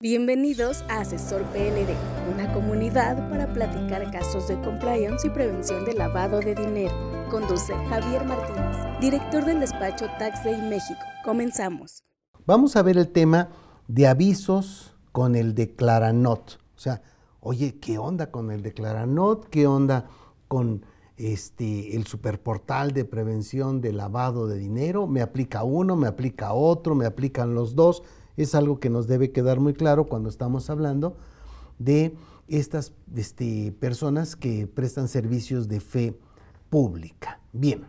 Bienvenidos a Asesor PLD, una comunidad para platicar casos de compliance y prevención de lavado de dinero. Conduce Javier Martínez, director del despacho Tax Day México. Comenzamos. Vamos a ver el tema de avisos con el declaranot. O sea, oye, ¿qué onda con el declaranot? ¿Qué onda con este, el superportal de prevención de lavado de dinero? ¿Me aplica uno, me aplica otro, me aplican los dos? Es algo que nos debe quedar muy claro cuando estamos hablando de estas este, personas que prestan servicios de fe pública. Bien,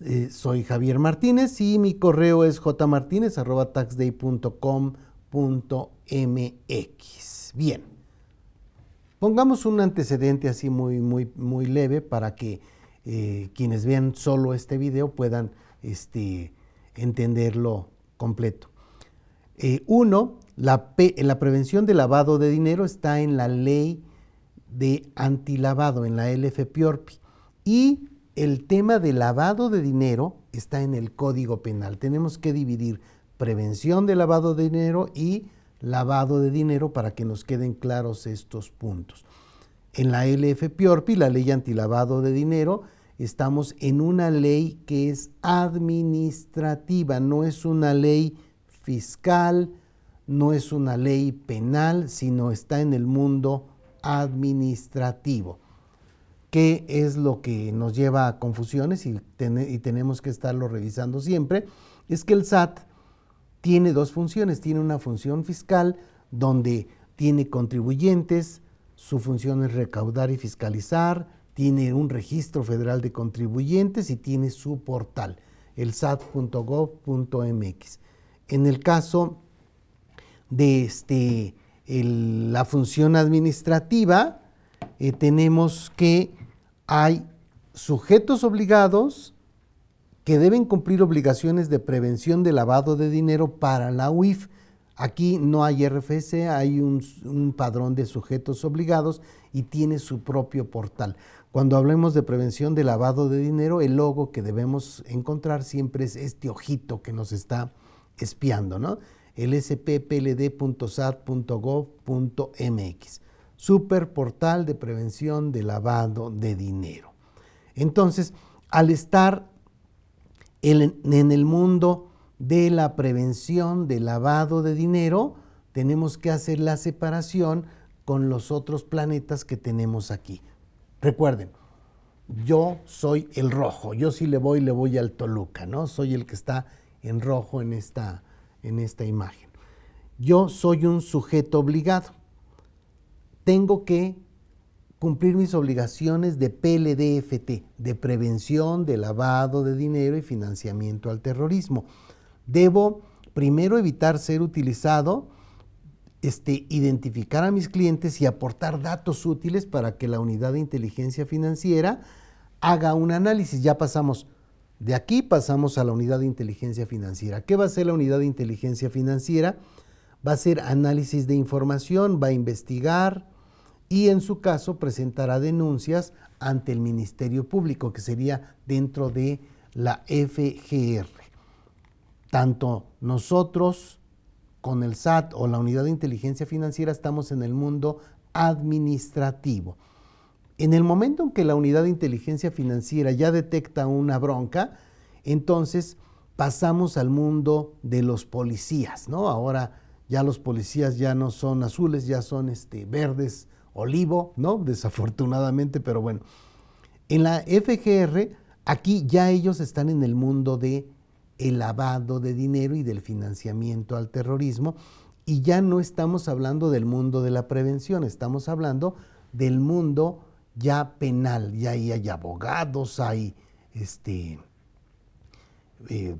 eh, soy Javier Martínez y mi correo es jmartinez.taxday.com.mx. Bien, pongamos un antecedente así muy, muy, muy leve para que eh, quienes vean solo este video puedan este, entenderlo completo. Eh, uno, la, la prevención de lavado de dinero está en la ley de antilavado, en la LFPORPI. Y el tema de lavado de dinero está en el Código Penal. Tenemos que dividir prevención de lavado de dinero y lavado de dinero para que nos queden claros estos puntos. En la LFPORPI, la ley antilavado de dinero, estamos en una ley que es administrativa, no es una ley fiscal, no es una ley penal, sino está en el mundo administrativo. ¿Qué es lo que nos lleva a confusiones y, y tenemos que estarlo revisando siempre? Es que el SAT tiene dos funciones. Tiene una función fiscal donde tiene contribuyentes, su función es recaudar y fiscalizar, tiene un registro federal de contribuyentes y tiene su portal, el sat.gov.mx. En el caso de este, la función administrativa, eh, tenemos que hay sujetos obligados que deben cumplir obligaciones de prevención de lavado de dinero para la UIF. Aquí no hay RFC, hay un, un, padrón de sujetos obligados y tiene su propio portal. Cuando hablemos de prevención de lavado de dinero, el logo que debemos encontrar siempre es este ojito que nos está espiando, ¿no? El sppld.sat.gov.mx, super portal de prevención de lavado de dinero. Entonces, al estar en, el mundo de la prevención de lavado de dinero, tenemos que hacer la separación con los otros planetas que tenemos aquí. Recuerden, yo soy el rojo, yo sí le voy, le voy al Toluca, ¿no? Soy el que está en rojo en esta, en esta imagen. Yo soy un sujeto obligado. Tengo que cumplir mis obligaciones de PLDFT, de prevención de lavado de dinero y financiamiento al terrorismo. Debo primero evitar ser utilizado, este, identificar a mis clientes y aportar datos útiles para que la unidad de inteligencia financiera haga un análisis. Ya pasamos de aquí pasamos a la unidad de inteligencia financiera. ¿Qué va a hacer la unidad de inteligencia financiera? Va a hacer análisis de información, va a investigar y en su caso presentará denuncias ante el Ministerio Público, que sería dentro de la FGR. Tanto nosotros con el SAT o la unidad de inteligencia financiera estamos en el mundo administrativo. En el momento en que la unidad de inteligencia financiera ya detecta una bronca, entonces pasamos al mundo de los policías, ¿no? Ahora ya los policías ya no son azules, ya son este, verdes, olivo, ¿no? Desafortunadamente, pero bueno. En la FGR, aquí ya ellos están en el mundo de lavado de dinero y del financiamiento al terrorismo y ya no estamos hablando del mundo de la prevención, estamos hablando del mundo ya penal, ya ahí hay abogados, hay este, eh,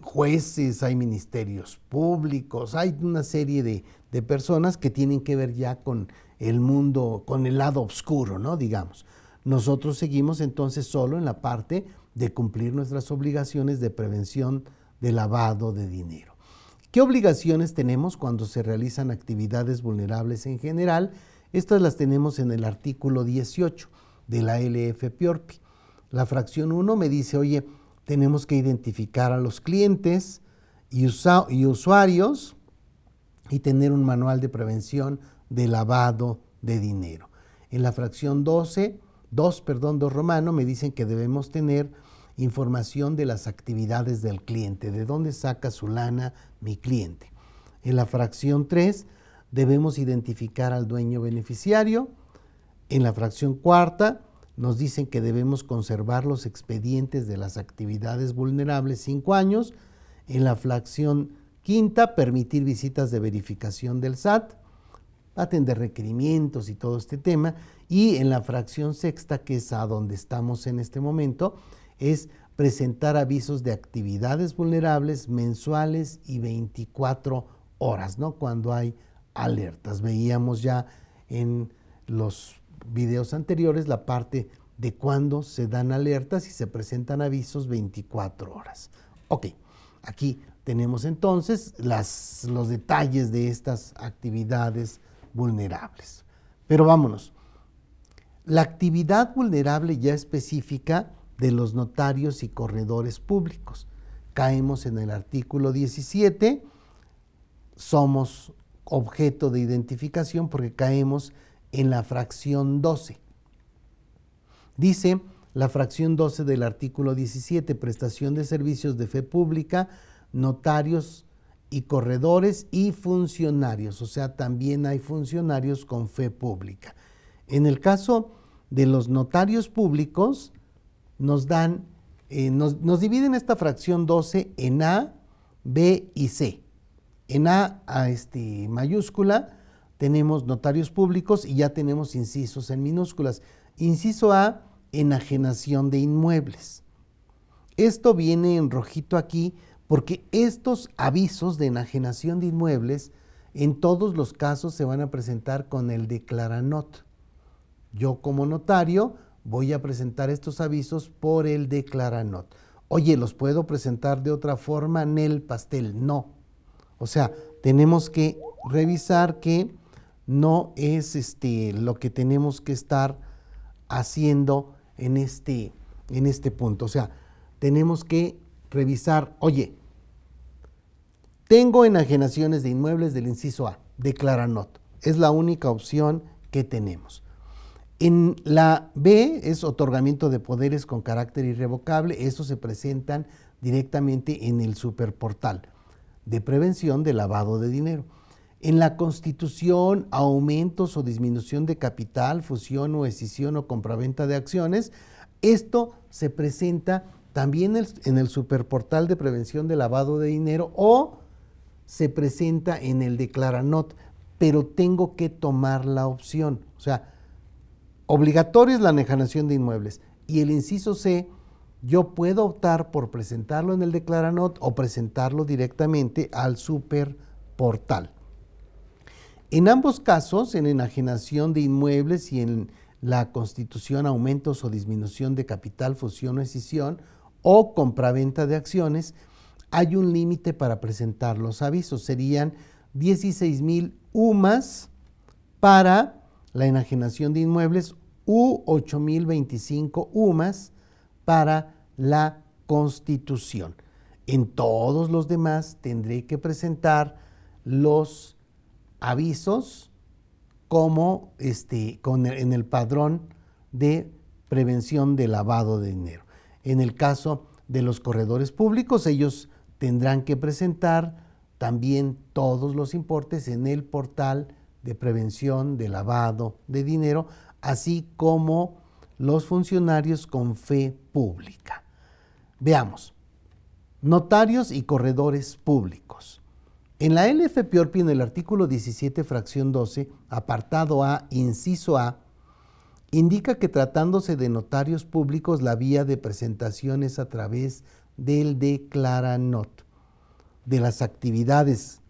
jueces, hay ministerios públicos, hay una serie de, de, personas que tienen que ver ya con el mundo, con el lado oscuro, ¿no? Digamos. Nosotros seguimos entonces solo en la parte de cumplir nuestras obligaciones de prevención de lavado de dinero. ¿Qué obligaciones tenemos cuando se realizan actividades vulnerables en general? Estas las tenemos en el artículo 18 de la LFPORPI. La fracción 1 me dice, oye, tenemos que identificar a los clientes y, usuarios y tener un manual de prevención de lavado de dinero. En la fracción 12, 2, perdón, 2 romano, me dicen que debemos tener información de las actividades del cliente, de dónde saca su lana mi cliente. En la fracción 3 debemos identificar al dueño beneficiario. En la fracción cuarta nos dicen que debemos conservar los expedientes de las actividades vulnerables 5 años. En la fracción quinta, permitir visitas de verificación del SAT, atender requerimientos y todo este tema. Y en la fracción sexta, que es a donde estamos en este momento, es presentar avisos de actividades vulnerables mensuales y 24 horas, ¿no? Cuando hay alertas. Veíamos ya en los videos anteriores la parte de cuándo se dan alertas y se presentan avisos 24 horas. Ok, aquí tenemos entonces las, los detalles de estas actividades vulnerables. Pero vámonos. La actividad vulnerable ya específica de los notarios y corredores públicos. Caemos en el artículo 17, somos objeto de identificación porque caemos en la fracción 12. Dice la fracción 12 del artículo 17, prestación de servicios de fe pública, notarios y corredores y funcionarios, o sea, también hay funcionarios con fe pública. En el caso de los notarios públicos, nos dan, eh, nos, nos, dividen esta fracción 12 en A, B y C. En A, a este, mayúscula, tenemos notarios públicos y ya tenemos incisos en minúsculas. Inciso A, enajenación de inmuebles. Esto viene en rojito aquí porque estos avisos de enajenación de inmuebles en todos los casos se van a presentar con el declaranot. Yo como notario voy a presentar estos avisos por el declaranot. Oye, ¿los puedo presentar de otra forma en el pastel? No. O sea, tenemos que revisar que no es este, lo que tenemos que estar haciendo en este, en este punto. O sea, tenemos que revisar, oye, tengo enajenaciones de inmuebles del inciso A, declara not. Es la única opción que tenemos. En la B es otorgamiento de poderes con carácter irrevocable. Estos se presentan directamente en el superportal de prevención de lavado de dinero. En la constitución, aumentos o disminución de capital, fusión o escisión o compraventa de acciones, esto se presenta también en el superportal de prevención de lavado de dinero o se presenta en el declaranot, pero tengo que tomar la opción. O sea, obligatoria es la anejación de inmuebles. Y el inciso C, yo puedo optar por presentarlo en el declaranot o presentarlo directamente al superportal. En ambos casos, en enajenación de inmuebles y en la constitución, aumentos o disminución de capital, fusión o escisión o compraventa de acciones, hay un límite para presentar los avisos. Serían 16 mil UMAS para la enajenación de inmuebles u 8.025 UMAS para la constitución. En todos los demás tendré que presentar los avisos como este, con en el padrón de prevención de lavado de dinero. En el caso de los corredores públicos, ellos tendrán que presentar también todos los importes en el portal de prevención de lavado de dinero, así como los funcionarios con fe pública. Veamos, notarios y corredores públicos. En la LFPORPI, en el artículo 17, fracción 12, apartado A, inciso A, indica que tratándose de notarios públicos, la vía de presentación es a través del declaranot. De las actividades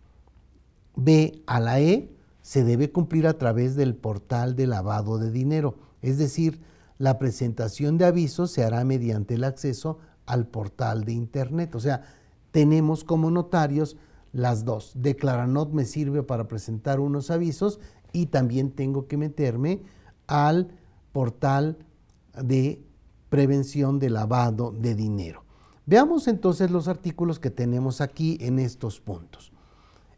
B a la E se debe cumplir a través del portal de lavado de dinero, es decir, la presentación de avisos se hará mediante el acceso al portal de Internet. O sea, tenemos como notarios las dos. Declaranot me sirve para presentar unos avisos y también tengo que meterme al portal de prevención de lavado de dinero. Veamos entonces los artículos que tenemos aquí en estos puntos.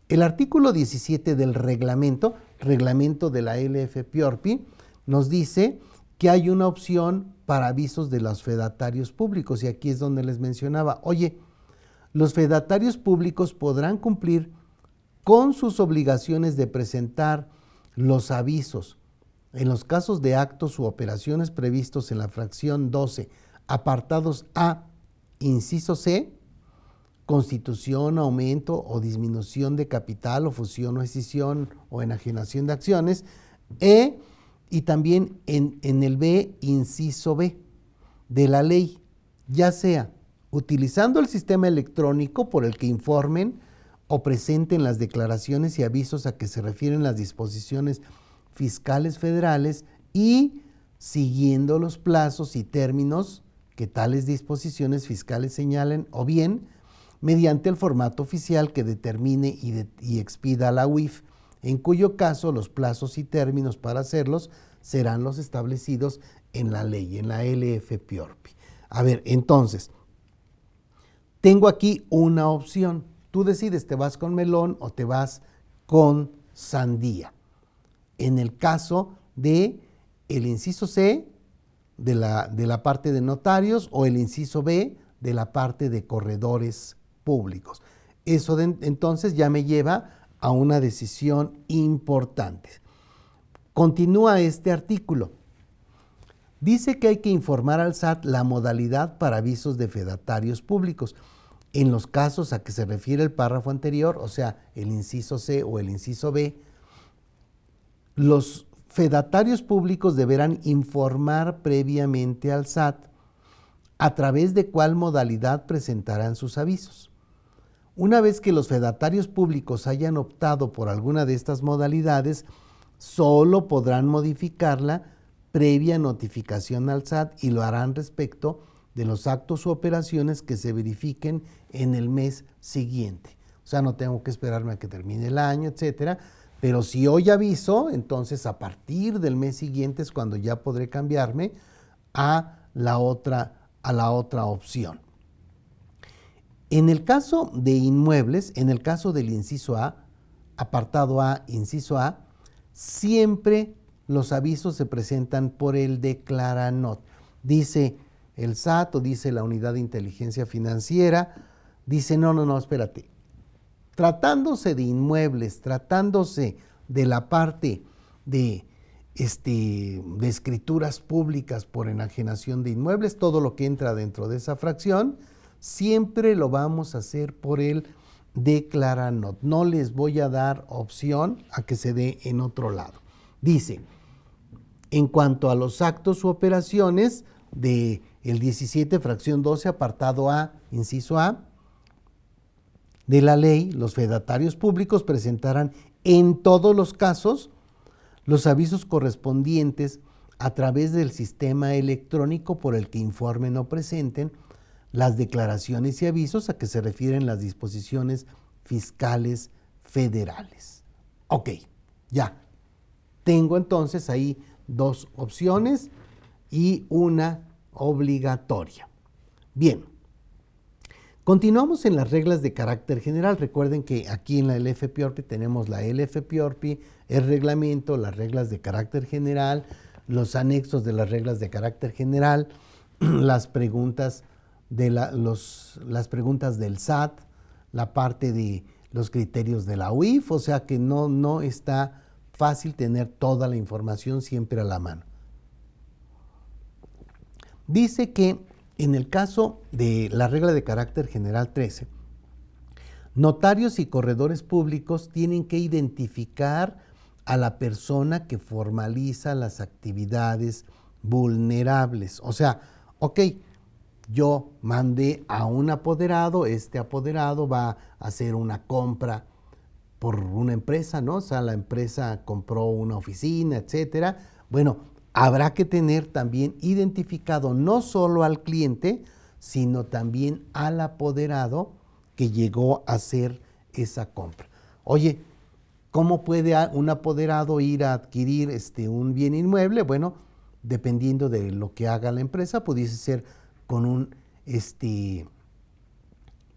El artículo 17 del reglamento, reglamento de la LFPORPI, nos dice que hay una opción para avisos de los fedatarios públicos. Y aquí es donde les mencionaba, oye, los fedatarios públicos podrán cumplir con sus obligaciones de presentar los avisos en los casos de actos u operaciones previstos en la fracción 12, apartados A, inciso C, constitución, aumento o disminución de capital o fusión o escisión o enajenación de acciones, E, y también en, en el B, inciso B, de la ley, ya sea utilizando el sistema electrónico por el que informen o presenten las declaraciones y avisos a que se refieren las disposiciones fiscales federales y siguiendo los plazos y términos que tales disposiciones fiscales señalen o bien mediante el formato oficial que determine y, expida la UIF, en cuyo caso los plazos y términos para hacerlos serán los establecidos en la ley, en la LFPORPI. A ver, entonces, tengo aquí una opción. Tú decides, te vas con melón o te vas con sandía. En el caso de el inciso C de la, de la parte de notarios o el inciso B de la parte de corredores públicos. Eso entonces ya me lleva a una decisión importante. Continúa este artículo. Dice que hay que informar al SAT la modalidad para avisos de fedatarios públicos. En los casos a que se refiere el párrafo anterior, o sea, el inciso C o el inciso B, los fedatarios públicos deberán informar previamente al SAT a través de cuál modalidad presentarán sus avisos. Una vez que los fedatarios públicos hayan optado por alguna de estas modalidades, solo podrán modificarla previa notificación al SAT y lo harán respecto de los actos u operaciones que se verifiquen en el mes siguiente. O sea, no tengo que esperarme a que termine el año, etcétera. Pero si hoy aviso, entonces a partir del mes siguiente es cuando ya podré cambiarme a la otra, a la otra opción. En el caso de inmuebles, en el caso del inciso A, apartado A, inciso A, siempre los avisos se presentan por el declaranot. Dice el SAT o dice la unidad de inteligencia financiera, dice, no, no, no, espérate. Tratándose de inmuebles, tratándose de la parte de, este, de escrituras públicas por enajenación de inmuebles, todo lo que entra dentro de esa fracción, siempre lo vamos a hacer por el declaranot. No les voy a dar opción a que se dé en otro lado. Dice, en cuanto a los actos u operaciones de el 17 fracción 12 apartado A, inciso A, de la ley, los fedatarios públicos presentarán en todos los casos los avisos correspondientes a través del sistema electrónico por el que informen o presenten las declaraciones y avisos a que se refieren las disposiciones fiscales federales. Ok, ya. Tengo entonces ahí dos opciones y una obligatoria. Bien, continuamos en las reglas de carácter general. Recuerden que aquí en la LFPORPI tenemos la LFPORPI, el reglamento, las reglas de carácter general, los anexos de las reglas de carácter general, las preguntas de las preguntas del SAT, la parte de los criterios de la UIF, o sea que no, no está fácil tener toda la información siempre a la mano. Dice que en el caso de la regla de carácter general 13, notarios y corredores públicos tienen que identificar a la persona que formaliza las actividades vulnerables. O sea, ok, yo mandé a un apoderado, este apoderado va a hacer una compra por una empresa, ¿no? O sea, la empresa compró una oficina, etcétera. Bueno, habrá que tener también identificado no solo al cliente, sino también al apoderado que llegó a hacer esa compra. Oye, ¿cómo puede un apoderado ir a adquirir este, un bien inmueble? Bueno, dependiendo de lo que haga la empresa, pudiese ser con un, este,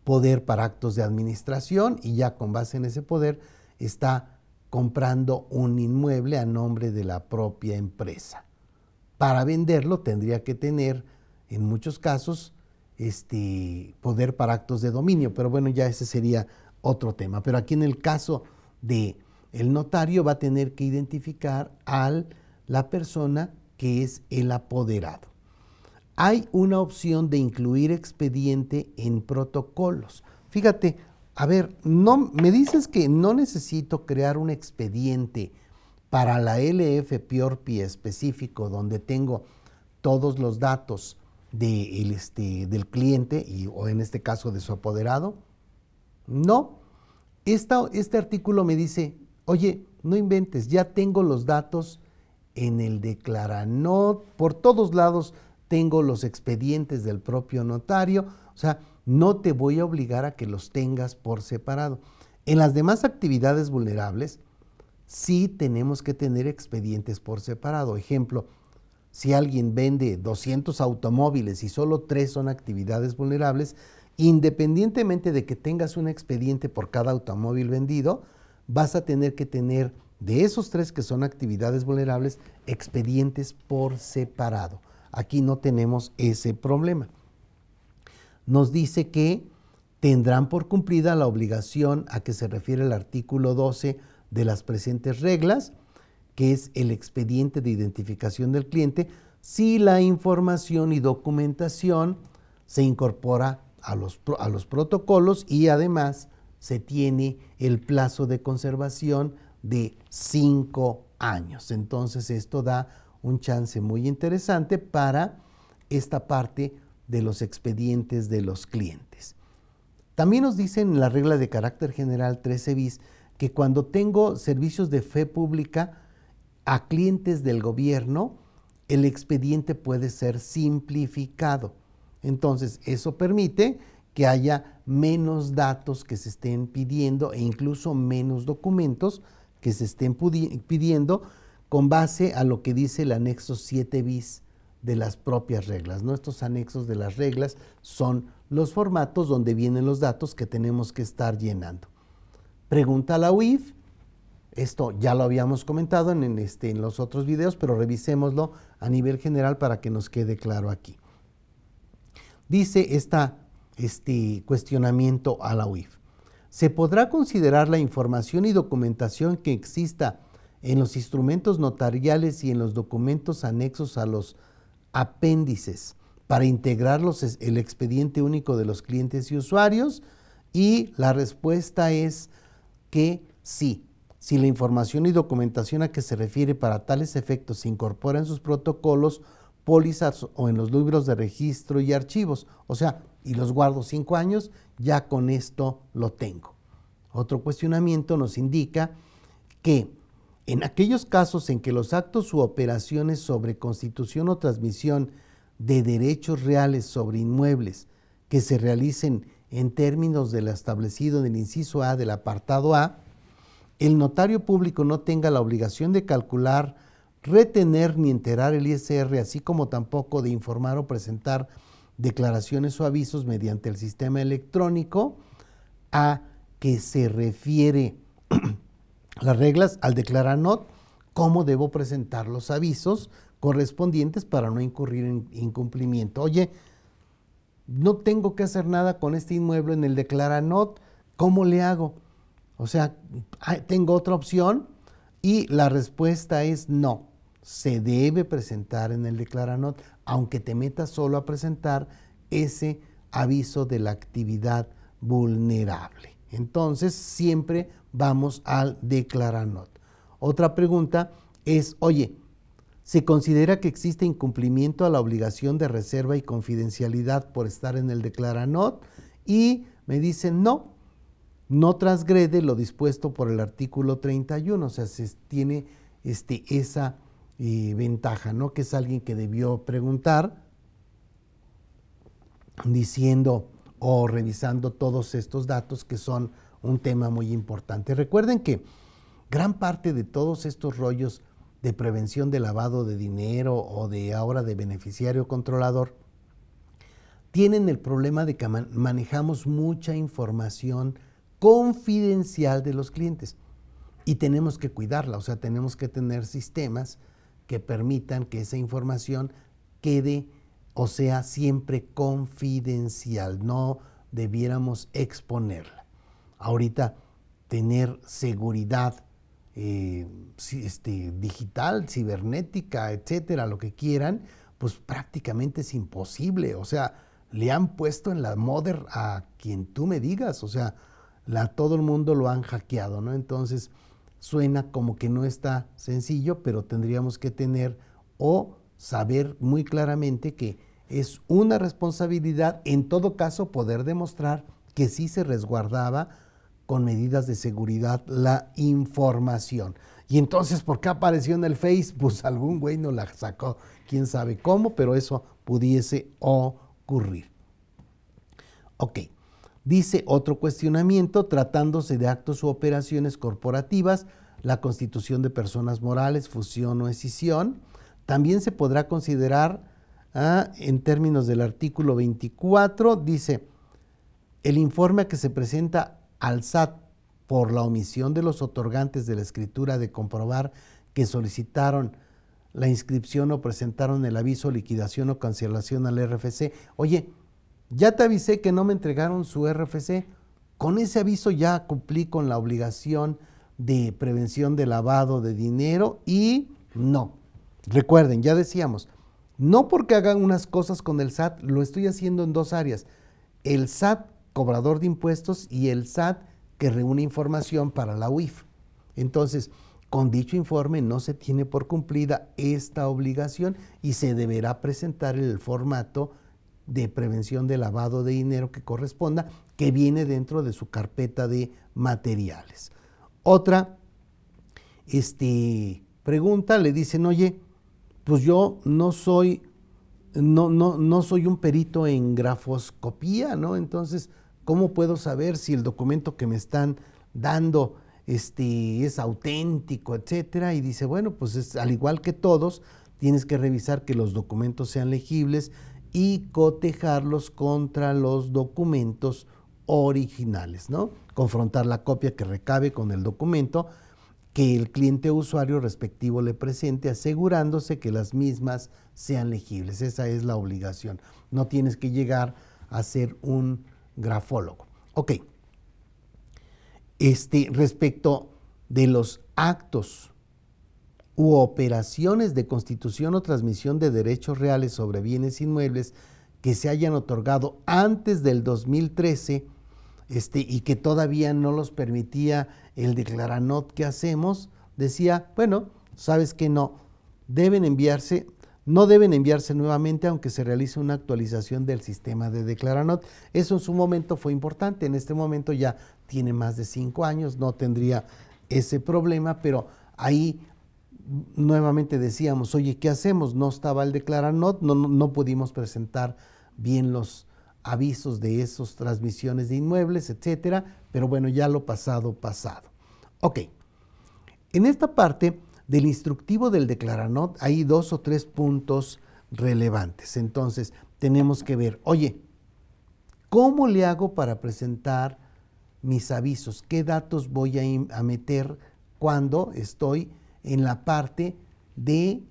poder para actos de administración y ya con base en ese poder está comprando un inmueble a nombre de la propia empresa. Para venderlo tendría que tener, en muchos casos, este poder para actos de dominio, pero bueno, ya ese sería otro tema. Pero aquí en el caso de el notario va a tener que identificar a la persona que es el apoderado. Hay una opción de incluir expediente en protocolos. Fíjate, a ver, no me dices que no necesito crear un expediente para la LF PI específico donde tengo todos los datos este, del cliente y, o en este caso de su apoderado. No, este artículo me dice, oye, no inventes, ya tengo los datos en el declaranot, por todos lados tengo los expedientes del propio notario, o sea, no te voy a obligar a que los tengas por separado. En las demás actividades vulnerables, sí tenemos que tener expedientes por separado. Ejemplo, si alguien vende 200 automóviles y solo tres son actividades vulnerables, independientemente de que tengas un expediente por cada automóvil vendido, vas a tener que tener de esos tres que son actividades vulnerables, expedientes por separado. Aquí no tenemos ese problema. Nos dice que tendrán por cumplida la obligación a que se refiere el artículo 12 de las presentes reglas, que es el expediente de identificación del cliente, si la información y documentación se incorpora a los, a los protocolos y además se tiene el plazo de conservación de cinco años. Entonces esto da un chance muy interesante para esta parte de los expedientes de los clientes. También nos dicen en la regla de carácter general 13 bis que cuando tengo servicios de fe pública a clientes del gobierno, el expediente puede ser simplificado. Entonces, eso permite que haya menos datos que se estén pidiendo e incluso menos documentos que se estén pidiendo con base a lo que dice el anexo 7 bis de las propias reglas. Estos anexos de las reglas son los formatos donde vienen los datos que tenemos que estar llenando. Pregunta a la UIF. Esto ya lo habíamos comentado en, este, en los otros videos, pero revisémoslo a nivel general para que nos quede claro aquí. Dice esta, este cuestionamiento a la UIF. ¿Se podrá considerar la información y documentación que exista en los instrumentos notariales y en los documentos anexos a los apéndices para integrarlos el expediente único de los clientes y usuarios? Y la respuesta es que sí. Si la información y documentación a que se refiere para tales efectos se incorpora en sus protocolos, pólizas o en los libros de registro y archivos, o sea, y los guardo cinco años, ya con esto lo tengo. Otro cuestionamiento nos indica que en aquellos casos en que los actos u operaciones sobre constitución o transmisión de derechos reales sobre inmuebles que se realicen en términos de lo establecido en el inciso A del apartado A, el notario público no tenga la obligación de calcular, retener ni enterar el ISR, así como tampoco de informar o presentar declaraciones o avisos mediante el sistema electrónico a que se refiere las reglas al declarar not, cómo debo presentar los avisos correspondientes para no incurrir en incumplimiento. Oye, no tengo que hacer nada con este inmueble en el declaranot, ¿cómo le hago? O sea, tengo otra opción y la respuesta es no. Se debe presentar en el declaranot, aunque te metas solo a presentar ese aviso de la actividad vulnerable. Entonces, siempre vamos al declaranot. Otra pregunta es, oye, ¿se considera que existe incumplimiento a la obligación de reserva y confidencialidad por estar en el declaranot? Y me dicen, no, no transgrede lo dispuesto por el artículo 31, o sea, se tiene este, esa eh, ventaja, ¿no? Que es alguien que debió preguntar diciendo o revisando todos estos datos que son un tema muy importante. Recuerden que gran parte de todos estos rollos de prevención de lavado de dinero o de ahora de beneficiario controlador tienen el problema de que manejamos mucha información confidencial de los clientes y tenemos que cuidarla, o sea, tenemos que tener sistemas que permitan que esa información quede o sea siempre confidencial, no debiéramos exponerla. Ahorita tener seguridad eh, este, digital, cibernética, etcétera, lo que quieran, pues prácticamente es imposible. O sea, le han puesto en la mother a quien tú me digas, o sea, la, todo el mundo lo han hackeado, ¿no? Entonces, suena como que no está sencillo, pero tendríamos que tener o saber muy claramente que es una responsabilidad, en todo caso, poder demostrar que sí se resguardaba con medidas de seguridad la información. Y entonces, ¿por qué apareció en el Face? Pues algún güey no la sacó, quién sabe cómo, pero eso pudiese ocurrir. Ok, dice otro cuestionamiento, tratándose de actos u operaciones corporativas, la constitución de personas morales, fusión o escisión, también se podrá considerar, ah, en términos del artículo 24, dice, el informe que se presenta al SAT por la omisión de los otorgantes de la escritura de comprobar que solicitaron la inscripción o presentaron el aviso, liquidación o cancelación al RFC. Oye, ya te avisé que no me entregaron su RFC. Con ese aviso ya cumplí con la obligación de prevención de lavado de dinero y no. Recuerden, ya decíamos, no porque hagan unas cosas con el SAT, lo estoy haciendo en dos áreas. El SAT, cobrador de impuestos, y el SAT, que reúne información para la UIF. Entonces, con dicho informe no se tiene por cumplida esta obligación y se deberá presentar el formato de prevención de lavado de dinero que corresponda, que viene dentro de su carpeta de materiales. Otra este, pregunta, le dicen, oye, pues yo no soy, no, no, no soy un perito en grafoscopía, ¿no? Entonces, ¿cómo puedo saber si el documento que me están dando este, es auténtico, etcétera? Y dice, bueno, pues es, al igual que todos, tienes que revisar que los documentos sean legibles y cotejarlos contra los documentos originales, ¿no? Confrontar la copia que recabe con el documento que el cliente usuario respectivo le presente, asegurándose que las mismas sean legibles. Esa es la obligación. No tienes que llegar a ser un grafólogo. Ok. Este, respecto de los actos u operaciones de constitución o transmisión de derechos reales sobre bienes inmuebles que se hayan otorgado antes del 2013 este, y que todavía no los permitía el declaranot que hacemos, decía, bueno, sabes que no, deben enviarse, no deben enviarse nuevamente aunque se realice una actualización del sistema de declaranot. Eso en su momento fue importante, en este momento ya tiene más de cinco años, no tendría ese problema, pero ahí nuevamente decíamos, oye, ¿qué hacemos? No estaba el declaranot, no, no, no pudimos presentar bien los avisos de esas transmisiones de inmuebles, etcétera, pero bueno, ya lo pasado, pasado. Ok, en esta parte del instructivo del declaranot hay dos o tres puntos relevantes. Entonces, tenemos que ver, oye, ¿cómo le hago para presentar mis avisos? ¿Qué datos voy a, a meter cuando estoy en la parte de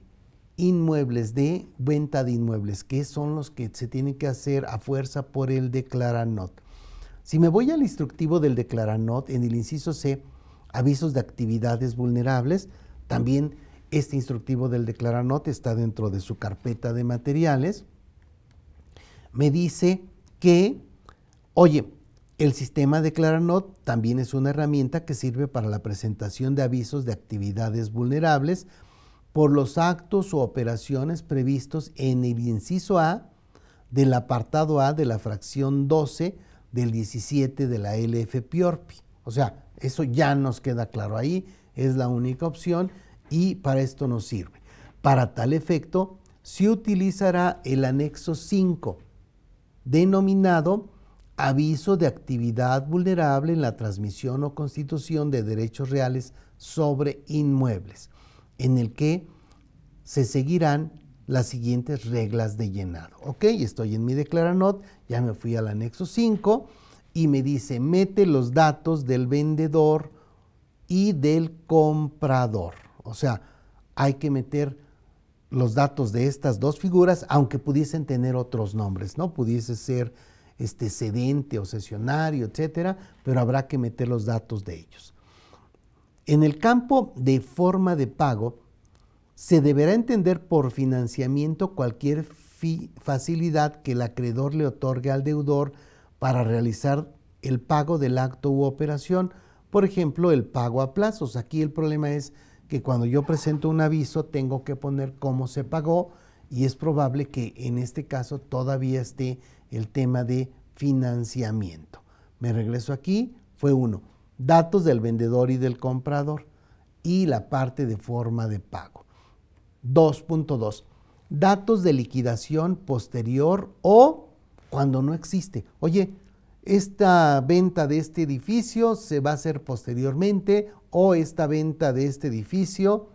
inmuebles, de venta de inmuebles, que son los que se tienen que hacer a fuerza por el declaranot. Si me voy al instructivo del declaranot, en el inciso C, avisos de actividades vulnerables, también este instructivo del declaranot está dentro de su carpeta de materiales, me dice que, oye, el sistema Declaranot también es una herramienta que sirve para la presentación de avisos de actividades vulnerables por los actos o operaciones previstos en el inciso A del apartado A de la fracción 12 del 17 de la LF Piorpi. O sea, eso ya nos queda claro ahí, es la única opción y para esto nos sirve. Para tal efecto, se utilizará el anexo 5, denominado aviso de actividad vulnerable en la transmisión o constitución de derechos reales sobre inmuebles en el que se seguirán las siguientes reglas de llenado. Ok, estoy en mi declaranot, ya me fui al anexo 5 y me dice mete los datos del vendedor y del comprador. O sea, hay que meter los datos de estas dos figuras, aunque pudiesen tener otros nombres, ¿no? Pudiese ser este cedente o sesionario, etcétera, pero habrá que meter los datos de ellos. En el campo de forma de pago, se deberá entender por financiamiento cualquier facilidad que el acreedor le otorgue al deudor para realizar el pago del acto u operación, por ejemplo, el pago a plazos. Aquí el problema es que cuando yo presento un aviso tengo que poner cómo se pagó y es probable que en este caso todavía esté el tema de financiamiento. Me regreso aquí, fue uno, datos del vendedor y del comprador y la parte de forma de pago. 2.2, datos de liquidación posterior o cuando no existe. Oye, esta venta de este edificio se va a hacer posteriormente o esta venta de este edificio,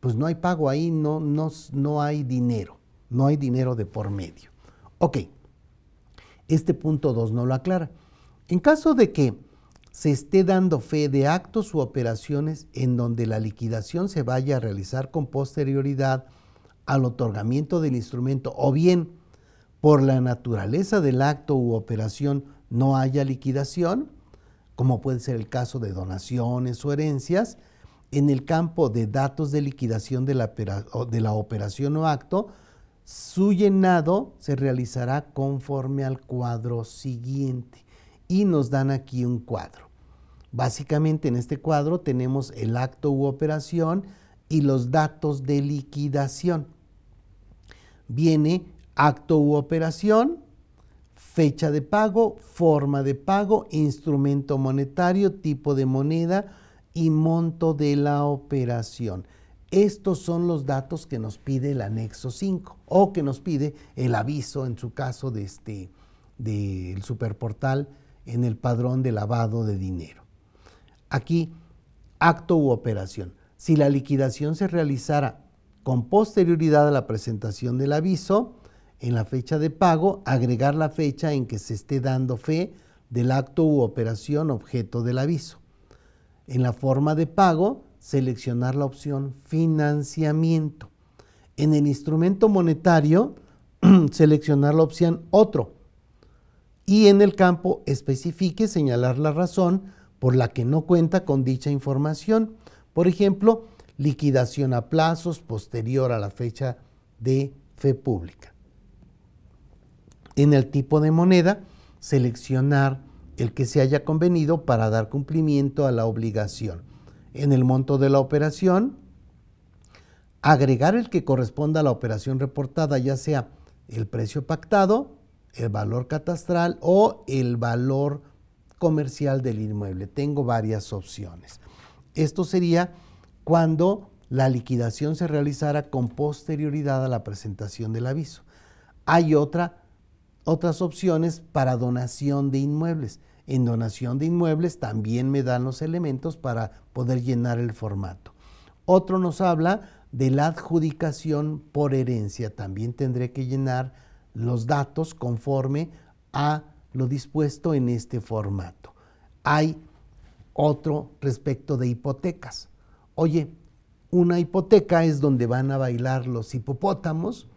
pues no hay pago ahí, no, no, hay dinero, no hay dinero de por medio. Ok, este punto 2 no lo aclara. En caso de que se esté dando fe de actos u operaciones en donde la liquidación se vaya a realizar con posterioridad al otorgamiento del instrumento o bien por la naturaleza del acto u operación no haya liquidación, como puede ser el caso de donaciones o herencias, en el campo de datos de liquidación de la, de la operación o acto, su llenado se realizará conforme al cuadro siguiente. Y nos dan aquí un cuadro. Básicamente en este cuadro tenemos el acto u operación y los datos de liquidación. Viene acto u operación, fecha de pago, forma de pago, instrumento monetario, tipo de moneda y monto de la operación. Estos son los datos que nos pide el anexo 5 o que nos pide el aviso en su caso de este del superportal en el padrón de lavado de dinero. Aquí, acto u operación. Si la liquidación se realizara con posterioridad a la presentación del aviso, en la fecha de pago, agregar la fecha en que se esté dando fe del acto u operación objeto del aviso. En la forma de pago, seleccionar la opción financiamiento. En el instrumento monetario, seleccionar la opción otro. Y en el campo especifique señalar la razón por la que no cuenta con dicha información. Por ejemplo, liquidación a plazos posterior a la fecha de fe pública. En el tipo de moneda, seleccionar el que se haya convenido para dar cumplimiento a la obligación en el monto de la operación, agregar el que corresponda a la operación reportada, ya sea el precio pactado, el valor catastral o el valor comercial del inmueble. Tengo varias opciones. Esto sería cuando la liquidación se realizara con posterioridad a la presentación del aviso. Hay otra, otras opciones para donación de inmuebles. En donación de inmuebles también me dan los elementos para poder llenar el formato. Otro nos habla de la adjudicación por herencia. También tendré que llenar los datos conforme a lo dispuesto en este formato. Hay otro respecto de hipotecas. Oye, una hipoteca es donde van a bailar los hipopótamos,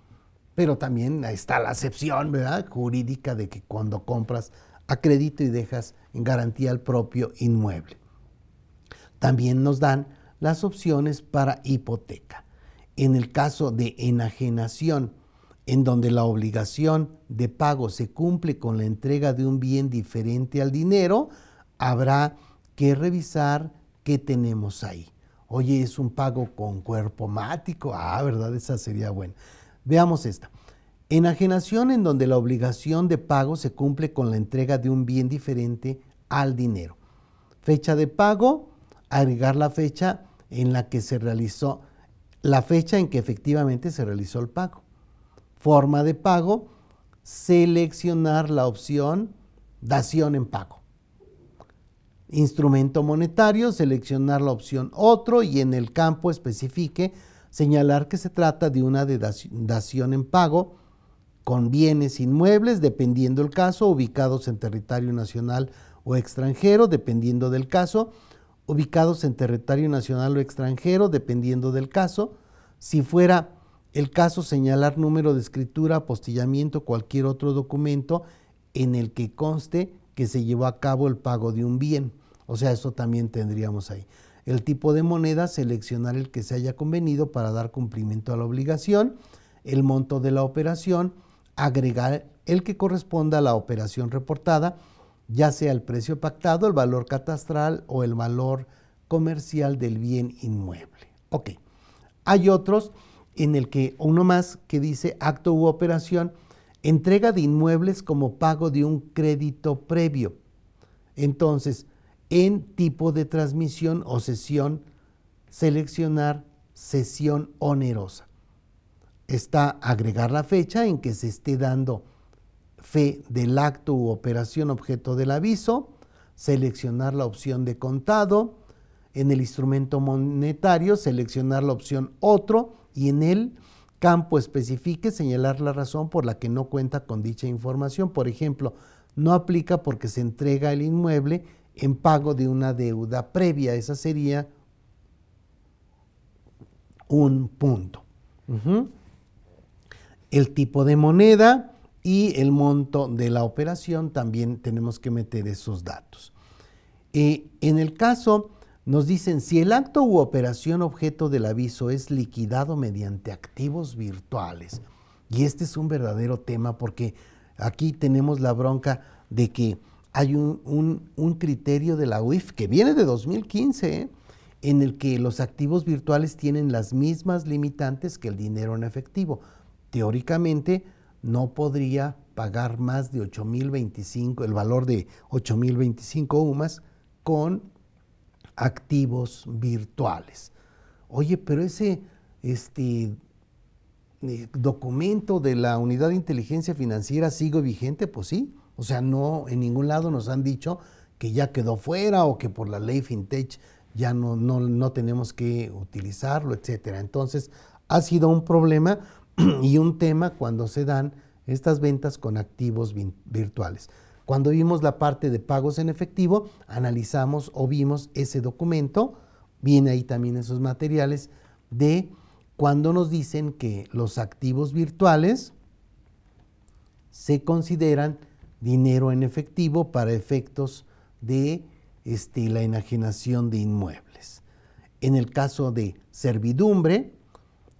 pero también está la acepción ¿verdad? jurídica de que cuando compras a crédito y dejas en garantía el propio inmueble. También nos dan las opciones para hipoteca. En el caso de enajenación, en donde la obligación de pago se cumple con la entrega de un bien diferente al dinero, habrá que revisar qué tenemos ahí. Oye, es un pago con cuerpo mático. Ah, ¿verdad? Esa sería buena. Veamos esta. Enajenación en donde la obligación de pago se cumple con la entrega de un bien diferente al dinero. Fecha de pago, agregar la fecha en la que se realizó, la fecha en que efectivamente se realizó el pago. Forma de pago, seleccionar la opción dación en pago. Instrumento monetario, seleccionar la opción otro y en el campo especifique señalar que se trata de una dación en pago con bienes inmuebles, dependiendo el caso, ubicados en territorio nacional o extranjero, dependiendo del caso, ubicados en territorio nacional o extranjero, dependiendo del caso. Si fuera el caso, señalar número de escritura, apostillamiento, cualquier otro documento en el que conste que se llevó a cabo el pago de un bien. O sea, eso también tendríamos ahí. El tipo de moneda, seleccionar el que se haya convenido para dar cumplimiento a la obligación. El monto de la operación, agregar el que corresponda a la operación reportada ya sea el precio pactado, el valor catastral o el valor comercial del bien inmueble. Ok. Hay otros en el que uno más que dice acto u operación, entrega de inmuebles como pago de un crédito previo. Entonces, en tipo de transmisión o sesión, seleccionar sesión onerosa. Está agregar la fecha en que se esté dando fe del acto u operación objeto del aviso, seleccionar la opción de contado, en el instrumento monetario seleccionar la opción otro y en el campo especifique señalar la razón por la que no cuenta con dicha información. Por ejemplo, no aplica porque se entrega el inmueble en pago de una deuda previa. Esa sería un punto. El tipo de moneda, y el monto de la operación también tenemos que meter esos datos. Eh, en el caso, nos dicen, si el acto u operación objeto del aviso es liquidado mediante activos virtuales, y este es un verdadero tema porque aquí tenemos la bronca de que hay un, criterio de la UIF que viene de 2015, ¿eh? en el que los activos virtuales tienen las mismas limitantes que el dinero en efectivo. Teóricamente, no podría pagar más de 8.025, el valor de 8.025 UMAS con activos virtuales. Oye, pero ese este, eh, documento de la Unidad de Inteligencia Financiera sigue vigente, pues sí. O sea, no en ningún lado nos han dicho que ya quedó fuera o que por la ley FinTech ya no, no, no tenemos que utilizarlo, etcétera. Entonces, ha sido un problema y un tema cuando se dan estas ventas con activos virtuales. Cuando vimos la parte de pagos en efectivo, analizamos o vimos ese documento, viene ahí también esos materiales de cuando nos dicen que los activos virtuales se consideran dinero en efectivo para efectos de este, la enajenación de inmuebles. En el caso de servidumbre,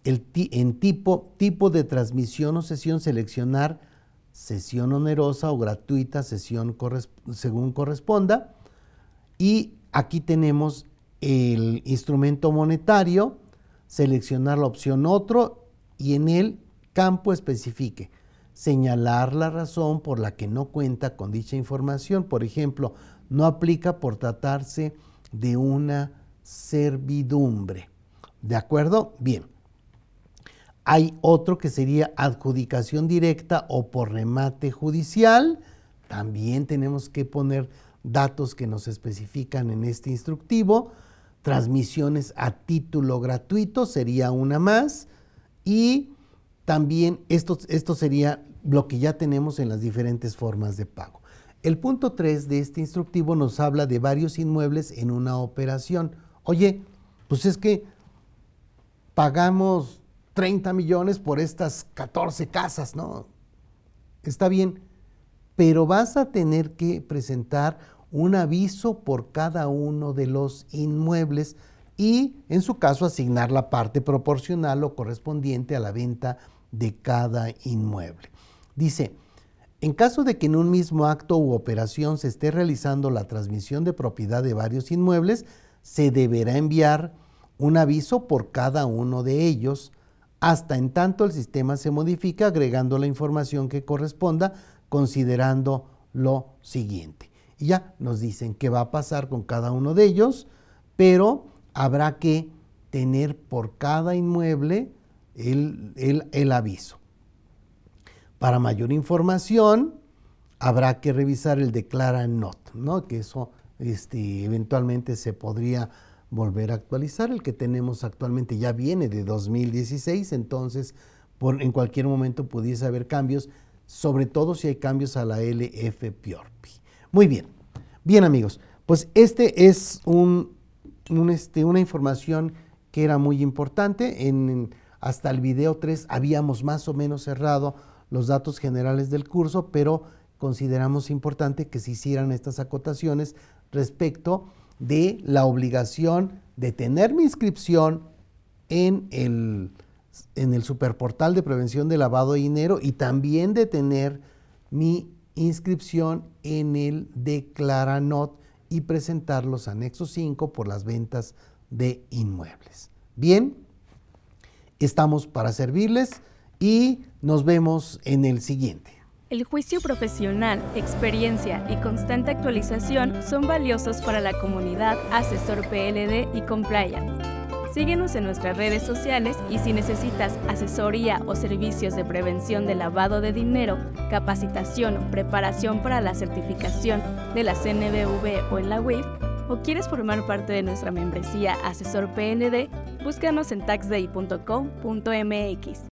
en tipo, tipo de transmisión o sesión seleccionar sesión onerosa o gratuita, sesión según corresponda. Y aquí tenemos el instrumento monetario, seleccionar la opción otro y en el campo especifique señalar la razón por la que no cuenta con dicha información. Por ejemplo, no aplica por tratarse de una servidumbre. ¿De acuerdo? Bien. Hay otro que sería adjudicación directa o por remate judicial. También tenemos que poner datos que nos especifican en este instructivo. Transmisiones a título gratuito sería una más. Y también esto, esto sería lo que ya tenemos en las diferentes formas de pago. El punto 3 de este instructivo nos habla de varios inmuebles en una operación. Oye, pues es que pagamos 30 millones por estas 14 casas, ¿no? Está bien, pero vas a tener que presentar un aviso por cada uno de los inmuebles y, en su caso, asignar la parte proporcional o correspondiente a la venta de cada inmueble. Dice, en caso de que en un mismo acto u operación se esté realizando la transmisión de propiedad de varios inmuebles, se deberá enviar un aviso por cada uno de ellos hasta en tanto el sistema se modifica agregando la información que corresponda considerando lo siguiente. Y ya nos dicen qué va a pasar con cada uno de ellos, pero habrá que tener por cada inmueble el, aviso. Para mayor información, habrá que revisar el declara not, ¿no? que eso este, eventualmente se podría volver a actualizar. El que tenemos actualmente ya viene de 2016, entonces en cualquier momento pudiese haber cambios, sobre todo si hay cambios a la LF Muy bien, bien amigos, pues este es este, una información que era muy importante. Hasta el video 3 habíamos más o menos cerrado los datos generales del curso, pero consideramos importante que se hicieran estas acotaciones respecto de la obligación de tener mi inscripción en el, en el superportal de prevención de lavado de dinero y también de tener mi inscripción en el Declaranot y presentar los anexos 5 por las ventas de inmuebles. Bien, estamos para servirles y nos vemos en el siguiente. El juicio profesional, experiencia y constante actualización son valiosos para la comunidad asesor PLD y compliance. Síguenos en nuestras redes sociales y si necesitas asesoría o servicios de prevención de lavado de dinero, capacitación o preparación para la certificación de la CNBV o en la WIF, o quieres formar parte de nuestra membresía Asesor PLD, búscanos en taxday.com.mx.